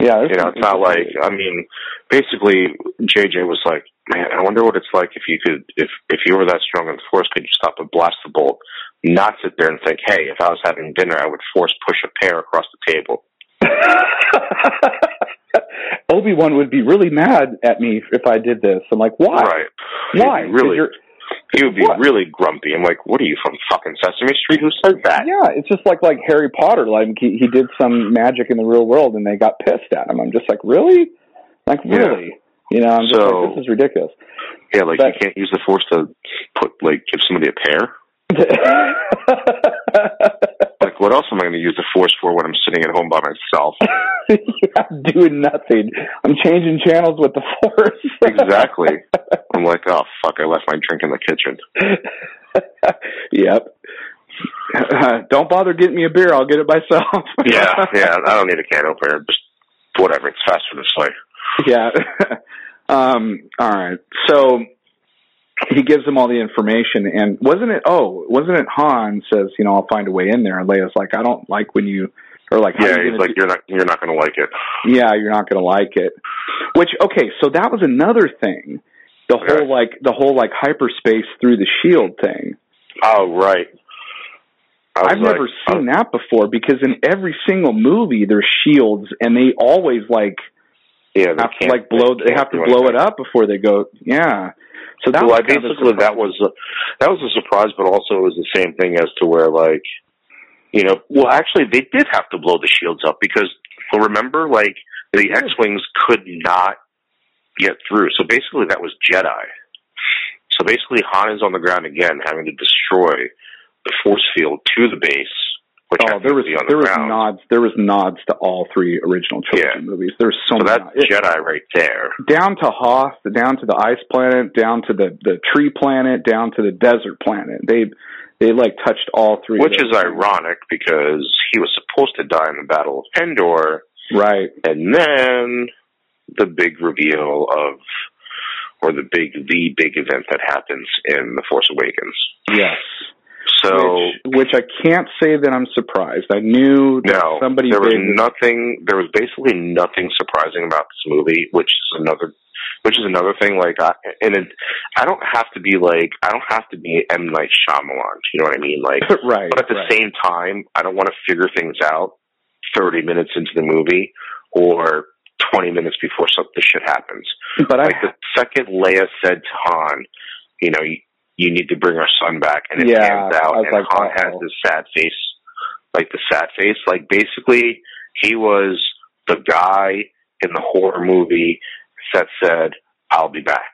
yeah. You know, it's not like I mean, basically JJ was like, Man, I wonder what it's like if you could if if you were that strong in the force, could you stop a blast the bolt? Not sit there and think, Hey, if I was having dinner I would force push a pear across the table. Obi Wan would be really mad at me if I did this. I'm like, why? Right. Why? Really, he would be What? really grumpy. I'm like, what are you from fucking Sesame Street? Who said that? Yeah, it's just like like Harry Potter. Like he, he did some magic in the real world, and they got pissed at him. I'm just like, really? Like Yeah. really? You know, I'm just So- like, this is ridiculous. Yeah, like But- you can't use the force to put like give somebody a pear. What else am I going to use the force for when I'm sitting at home by myself? I'm doing nothing. I'm changing channels with the force. exactly. I'm like, oh fuck, I left my drink in the kitchen. yep. don't bother getting me a beer. I'll get it myself. Yeah, yeah. I don't need a can opener. Just whatever. It's faster this way. yeah. um, all right. So he gives them all the information, and wasn't it? Oh, wasn't it? Han says, "You know, I'll find a way in there." And Leia's like, "I don't like when you." Or like, Yeah, you he's like, you're not, you're not going to like it. yeah, you're not going to like it. Which okay, so that was another thing. The Okay. whole like the whole like hyperspace through the shield thing. Oh right. I've like, never seen oh. that before because in every single movie there's shields and they always like Yeah, they have to like blow they can't have to do blow it up before they go. Yeah. So that well, was I kind of a basically that was a, that was a surprise, but also it was the same thing as to where like, you know, well, actually they did have to blow the shields up because well, remember, like the Yeah. X-wings could not get through. So basically, that was Jedi. So basically, Han is on the ground again, having to destroy the force field to the base. Which Oh, there was on there the was nods there was nods to all three original trilogy Yeah. movies. There's so, so many that's nods. Jedi right there. down to Hoth, down to the ice planet, down to the the tree planet, down to the desert planet. They they like touched all three. Which is ironic because he was supposed to die in the Battle of Endor, right? and then the big reveal of, or the big the big event that happens in the Force Awakens. Yes. So which, which I can't say that I'm surprised. I knew that no, somebody there was nothing. There was basically nothing surprising about this movie, which is another. Which is another thing, like, I, and it, I don't have to be like, I don't have to be M Night Shyamalan. You know what I mean? Like, right. But at the right. same time, I don't want to figure things out 30 minutes into the movie or 20 minutes before something shit happens. but I Like the second Leia said to Han, you know, you, you need to bring our son back, and it Yeah, pans out, and like, Han has oh. this sad face, like the sad face. Like basically, he was the guy in the horror movie that said, "I'll be back."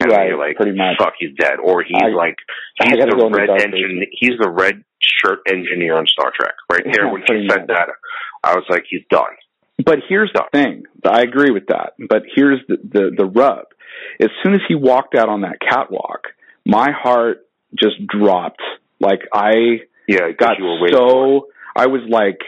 And Right, you're like, pretty much. fuck, he's dead. Or he's I- like, I the the red dark engine. He's the red shirt engineer on Star Trek. Right there, Yeah, when he said that, I was like, he's done. But here's the thing. I agree with that. But here's the, the the rub. As soon as he walked out on that catwalk, my heart just dropped. Like I Yeah, got you were waiting for it. so I was like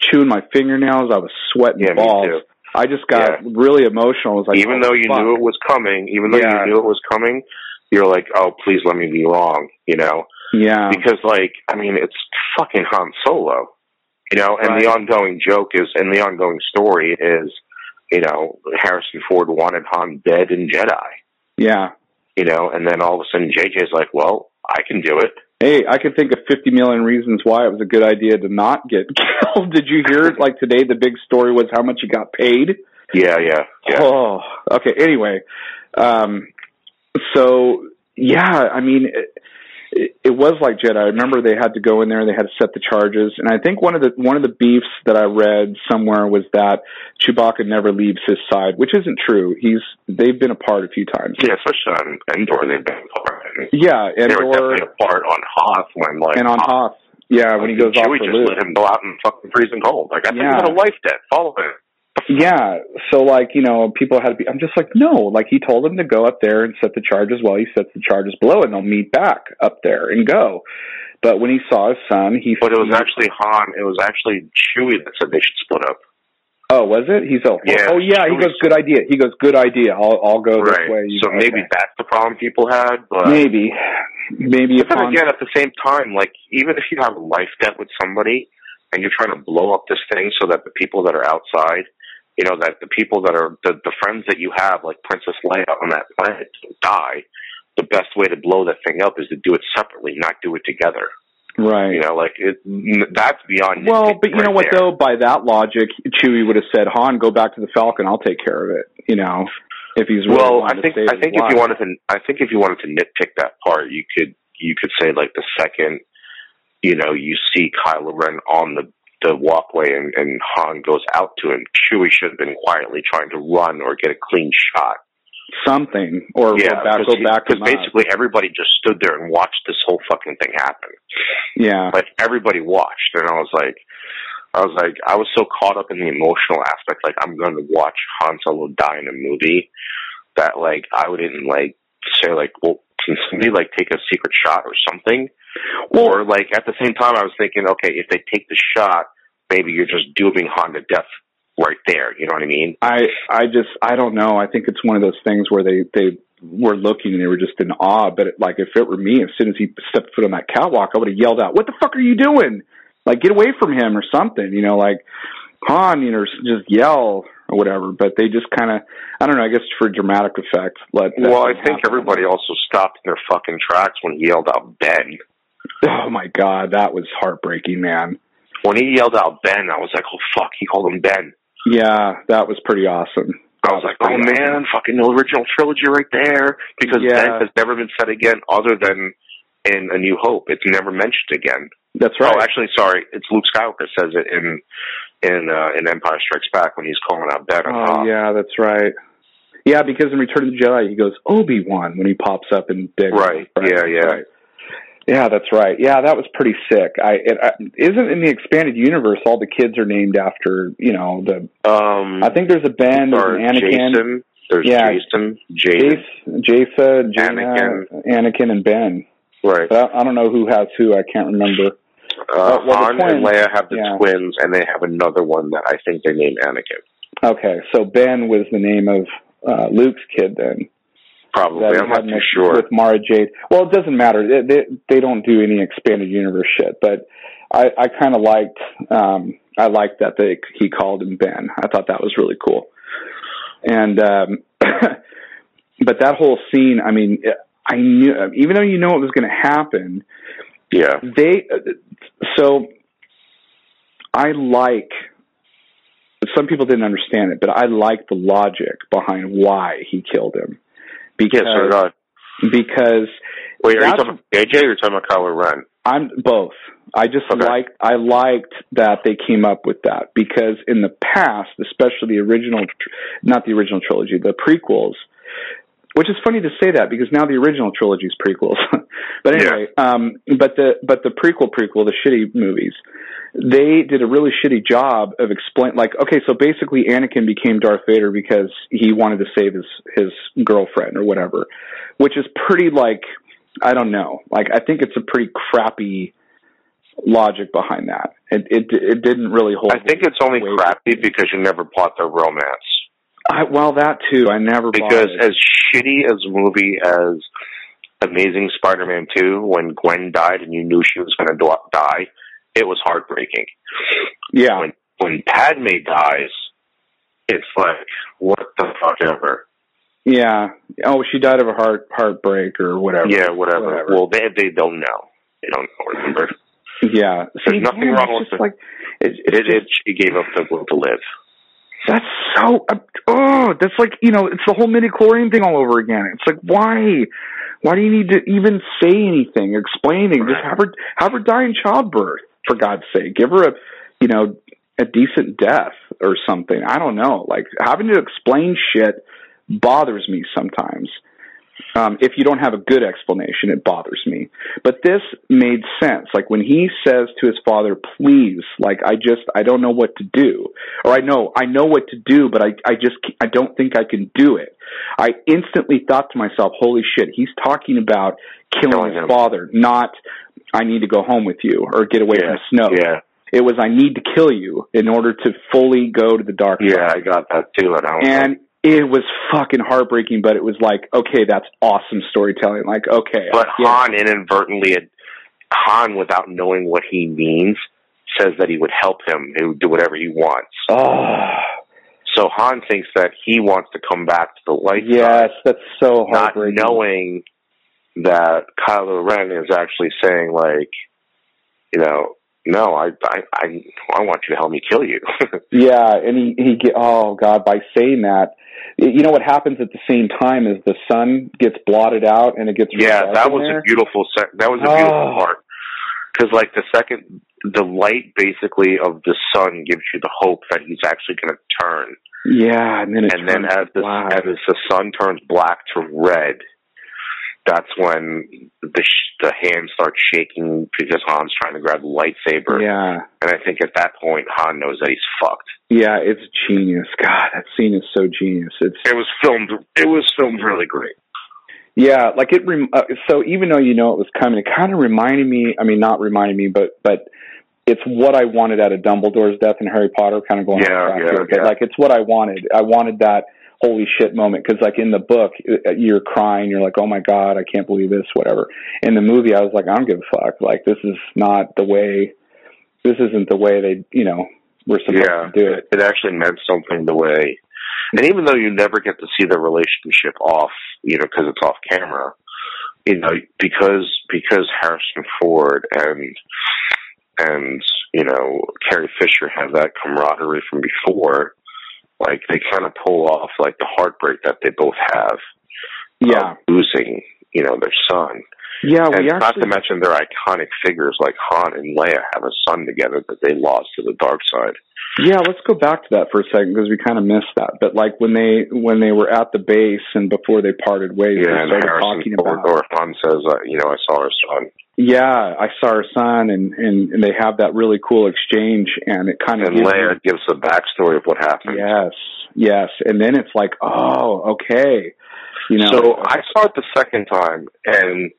chewing my fingernails. I was sweating Yeah, balls. too. I just got Yeah. really emotional. I was like, even oh, though you fuck. knew it was coming, even though Yeah. you knew it was coming, you're like, oh, please let me be wrong, you know? yeah, Because, like, I mean, it's fucking Han Solo, you know? And the ongoing joke is, and the ongoing story is, you know, Harrison Ford wanted Han dead in Jedi, yeah. You know? And then all of a sudden JJ's like, well, I can do it. Hey, I could think of 50 million reasons why it was a good idea to not get killed. Did you hear it? Like today, the big story was how much he got paid. Yeah, yeah, yeah. Oh, okay. Anyway, um, so yeah, I mean, it, it, was like Jedi. I remember they had to go in there and they had to set the charges. And I think one of the one of the beefs that I read somewhere was that Chewbacca never leaves his side, which isn't true. He's they've been apart a few times. Yeah, especially on Endor, they've been apart. And Yeah, and they were definitely apart on Hoth when, like, and on Hoth. Yeah, when he goes off Chewie just loop. let him go out and fucking freezing cold. Like, I think Yeah. he had a wife dead. Follow him. Yeah, so like you know, people had to be. I'm just like, no, like he told them to go up there and set the charges while he sets the charges below, and they'll meet back up there and go. But when he saw his son, he. But it was actually Han. It was actually Chewie that said they should split up. Oh, was it? He's oh, Yeah, oh yeah. He goes, good idea. He goes, good idea. I'll I'll go right. this way. You so maybe okay. that's the problem people had. But maybe, maybe if But then again, at the same time, like even if you have a life debt with somebody and you're trying to blow up this thing so that the people that are outside, you know, that the people that are the, the friends that you have, like Princess Leia on that planet, die. The best way to blow that thing up is to do it separately, not do it together. Right. You know, like it, that's beyond. Well, but you know what there. though? By that logic, Chewie would have said, "Han, go back to the Falcon. I'll take care of it." You know, if he's really Well, I think I think if you wanted to, I think if you wanted to nitpick that part, you could you could say like the second, you know, you see Kylo Ren on the the walkway and, and Han goes out to him. Chewie should have been quietly trying to run or get a clean shot. something, or yeah, go back, go back because him up. Uh, basically everybody just stood there and watched this whole fucking thing happen. Yeah, Like everybody watched, and I was like, I was like, I was so caught up in the emotional aspect, like I'm going to watch Han Solo die in a movie, that like I wouldn't like say like, well, can somebody like take a secret shot or something? Or like at the same time, I was thinking, okay, if they take the shot, maybe you're just dooming Han to death right there. You know what I mean? I I just I don't know. I think it's one of those things where they they were looking and they were just in awe. But it, like if it were me, as soon as he stepped foot on that catwalk, I would have yelled out, "What the fuck are you doing? Like get away from him or something." You know, like Han, you know, just yell or whatever. But they just kind of I don't know. I guess for dramatic effect. Let Well, I think happen. everybody also stopped in their fucking tracks when he yelled out Ben. Oh my god, that was heartbreaking, man. When he yelled out Ben, I was like, oh fuck, he called him Ben. Yeah, that was pretty awesome. I was like, oh man, fucking the original trilogy right there. Because Yeah. Ben has never been said again other than in A New Hope. It's never mentioned again. That's right. Oh, actually, sorry, it's Luke Skywalker says it in in uh, in Empire Strikes Back when he's calling out Ben. Oh yeah, that's right. Yeah, because in Return of the Jedi, he goes Obi Wan when he pops up in big. Right. Yeah, yeah. Right. Yeah, that's right. Yeah, that was pretty sick. I, it, I isn't in the expanded universe. All the kids are named after you know the. Um, I think there's a Ben, there's or an Anakin, Jacen. There's Yeah. Jacen, Jaden. Jace, Anakin. Anakin, and Ben. Right. But I, I don't know who has who. I can't remember. Uh, well, Han and Leia have the yeah. twins, and they have another one that I think they named Anakin. Okay, so Ben was the name of uh, Luke's kid then. Probably. that I'm not too sure. with Mara Jade. Well, it doesn't matter. They they, they don't do any expanded universe shit, but I I kind of liked um I liked that they he called him Ben. I thought that was really cool. And um but that whole scene, I mean, I knew even though you know it was going to happen, yeah. they so I like some people didn't understand it, but I like the logic behind why he killed him. Because Yeah, so because Wait, are you talking about AJ or are you talking about Kylo Ren? I'm both. I just Okay. liked I liked that they came up with that because in the past, especially the original, not the original trilogy, the prequels, which is funny to say that because now the original trilogy is prequels. but anyway, um, but the but the prequel prequel, the shitty movies, they did a really shitty job of explain. Like, okay, so basically, Anakin became Darth Vader because he wanted to save his his girlfriend or whatever, which is pretty like I don't know. Like, I think it's a pretty crappy logic behind that. It it it didn't really hold. I think it's only crappy because you never bought their romance. I, well, that too. I never bought Because it. as shitty as a movie as Amazing Spider-Man 2, when Gwen died and you knew she was going to die, it was heartbreaking. yeah, When when Padme dies, it's like what the fuck ever. yeah. Oh, she died of a heart heartbreak or whatever. Yeah, whatever. Whatever. Well, they they don't know. They don't know. Remember, Yeah. There's nothing man, wrong it's with just it. like it's, it's it, just, it she gave up the will to live. That's so oh that's like you know it's the whole midi-chlorian thing all over again. It's like why why do you need to even say anything, explaining? anything? Just have her have her die in childbirth for God's sake. Give her a you know a decent death or something. I don't know. Like having to explain shit bothers me sometimes. Um, if you don't have a good explanation, it bothers me. But this made sense. Like when he says to his father, "Please, like I just I don't know what to do," or I know I know what to do, but I I just I don't think I can do it. I instantly thought to myself, "Holy shit!" He's talking about killing, Killing his him. father, not I need to go home with you or get away yeah. from Snoke. Yeah, It was I need to kill you in order to fully go to the dark side yeah, I got that too. And and it was fucking heartbreaking, but it was like, okay, that's awesome storytelling. Like, okay, But yeah. Han inadvertently, Han, without knowing what he means, says that he would help him. He would do whatever he wants. oh, So Han thinks that he wants to come back to the light yes, that's so side, not knowing that Kylo Ren is actually saying like, you know, no, I, I, I, I want you to help me kill you. yeah, and he he get oh god by saying that, you know what happens at the same time is the sun gets blotted out and it gets yeah, that was there. a beautiful sec- that was a beautiful Oh. part because like the second the light basically of the sun gives you the hope that he's actually going to turn, yeah, and then it and then as the black. as the sun turns black to red. That's when the sh- the hand starts shaking because Han's trying to grab the lightsaber. yeah, And I think at that point, Han knows that he's fucked. yeah, it's genius. God, that scene is so genius. It's It was filmed. It was filmed really great. Yeah, like it. Rem- uh, so even though you know it was coming, it kind of reminded me. I mean, not reminded me, but but it's what I wanted out of Dumbledore's death in Harry Potter. Kind of going Yeah, yeah, yeah. like it's what I wanted. I wanted that holy shit moment because like in the book uh, you're crying, you're like, oh my god, I can't believe this, whatever. In the movie, I was like, I don't give a fuck. Like this is not the way. This isn't the way they, you know, were supposed yeah, to do it. It actually meant something the way, and even though you never get to see the relationship off, you know, because it's off camera, you know, because because Harrison Ford and and you know Carrie Fisher have that camaraderie from before, like they kind of pull off like the heartbreak that they both have. Yeah, losing, you know, their son. Yeah. and We not to mention their iconic figures like Han and Leia have a son together that they lost to the dark side. Yeah, let's go back to that for a second because we kind of missed that. But like when they when they were at the base and before they parted ways, Yeah, they and started talking Ford about or Han says, uh, you know, I saw her son, yeah, I saw her son, and and and they have that really cool exchange, and it kind of and Leia gives the backstory of what happened. yes, yes, and then it's like, oh, okay, you know. so I saw it the second time, and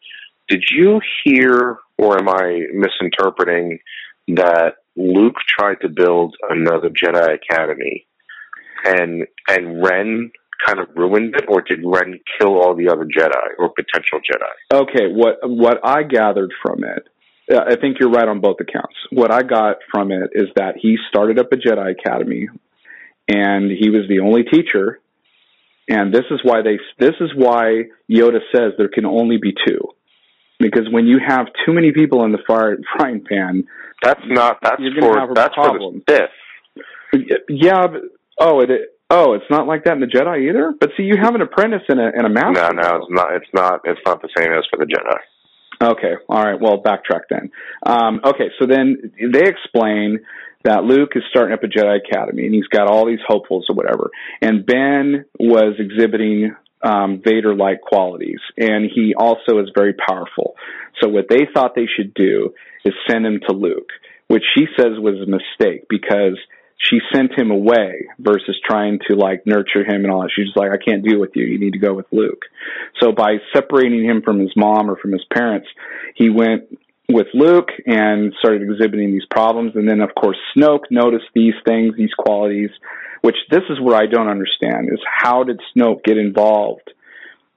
did you hear, or am I misinterpreting that Luke tried to build another Jedi Academy, and and Ren kind of ruined it, or did Ren kill all the other Jedi or potential Jedi? Okay, what what I gathered from it, uh, I think you're right on both accounts. What I got from it is that he started up a Jedi Academy, and he was the only teacher. And this is why they this is why Yoda says there can only be two, because when you have too many people in the fire, frying pan, That's not. That's You're for have a that's problem. for the Sith. yeah. But, oh, it oh, it's not like that in the Jedi either. But see, you have an apprentice and a and a master. No, no, it's not. It's not. It's not the same as for the Jedi. Okay, all right. Well, backtrack then. Um, okay, so then they explain that Luke is starting up a Jedi Academy, and he's got all these hopefuls or whatever. And Ben was exhibiting um, Vader-like qualities, and he also is very powerful. So what they thought they should do is send him to Luke, which she says was a mistake because she sent him away versus trying to like nurture him and all that. She's just like, I can't deal with you. You need to go with Luke. So by separating him from his mom or from his parents, he went with Luke and started exhibiting these problems. And then, of course, Snoke noticed these things, these qualities, which this is where I don't understand is how did Snoke get involved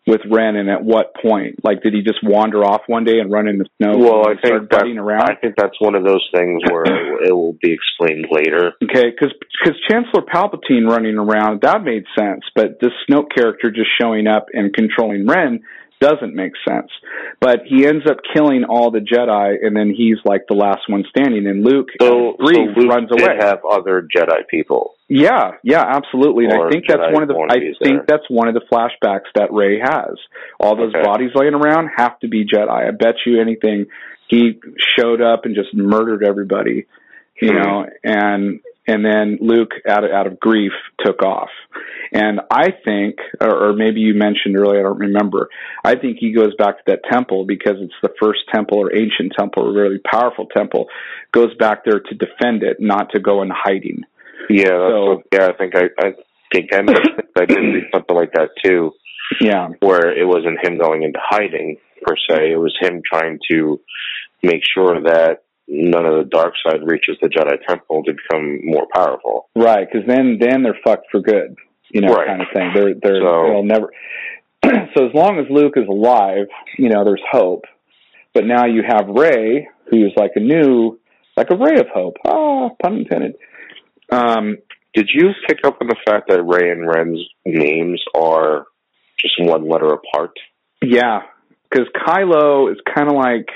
with Ren and at what point? Like, did he just wander off one day and run into Snoke? Well, I think that, around? I think that's one of those things where it will be explained later. Okay, because because Chancellor Palpatine running around that made sense, but this Snoke character just showing up and controlling Ren doesn't make sense. But he ends up killing all the Jedi, and then he's like the last one standing. And Luke, So, out so Luke runs did away. have other Jedi people. Yeah, yeah, absolutely. And I think that's one of the I think there. that's one of the flashbacks that Rey has. All those Okay. bodies laying around have to be Jedi. I bet you anything he showed up and just murdered everybody, you Hmm. know, and and then Luke out of, out of grief took off. And I think or, or maybe you mentioned earlier, I don't remember. I think he goes back to that temple because it's the first temple or ancient temple, or really powerful temple, goes back there to defend it, not to go in hiding. Yeah, that's So- what, yeah. I think I, I think I, I did something like that too, Yeah. where it wasn't him going into hiding per se. It was him trying to make sure that none of the dark side reaches the Jedi Temple to become more powerful. Right, because then then they're fucked for good, you know, Right. kind of thing. They're they're So- they'll never. so as long as Luke is alive, you know, there's hope. But now you have Rey, who's like a new, like a ray of hope. Ah, pun intended. Um, Did you pick up on the fact that Rey and Ren's names are just one letter apart? yeah, because Kylo is kind of like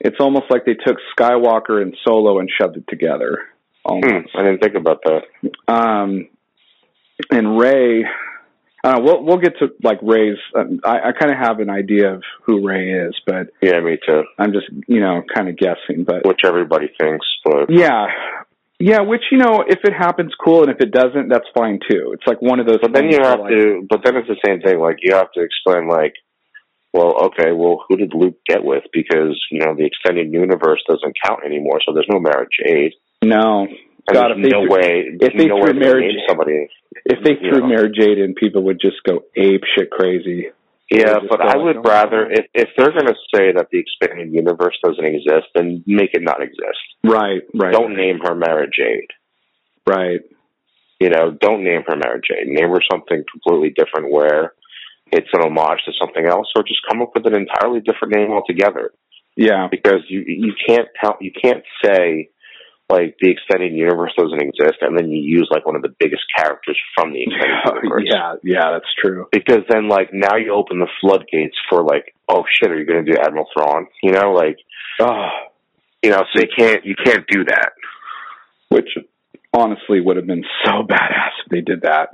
It's almost like they took Skywalker and Solo and shoved it together. Hmm, I didn't think about that. Um, and Rey, uh, we'll we'll get to like Rey's. Um, I, I kind of have an idea of who Rey is, but Yeah, me too. I'm just you know kind of guessing. But Which everybody thinks, but yeah, yeah. Which you know, if it happens, cool, and if it doesn't, that's fine too. It's like one of those. but then you have like, to. But then it's the same thing. Like you have to explain, like, well, okay, well, who did Luke get with? Because you know the extended universe doesn't count anymore, so there's no Mara Jade. No, And God, if they no threw- way. if they no threw way to Mara name Jade- somebody. if they threw know. Mara Jade in, people would just go ape shit crazy. Yeah, but I would "Oh, rather if if they're going to say that the expanded universe doesn't exist, then make it not exist. Right, right, Don't name her Mara Jade. right. You know, don't name her Mara Jade. Name her something completely different where it's an homage to something else, or just come up with an entirely different name altogether. Yeah, Because you you can't tell you can't say like the extended universe doesn't exist, and then you use like one of the biggest characters from the extended universe. yeah, yeah. That's true. Because then, like, now you open the floodgates for like, oh shit, are you going to do Admiral Thrawn? You know, like, Oh, you know, so So you can't you can't do that. which honestly would have been so badass if they did that.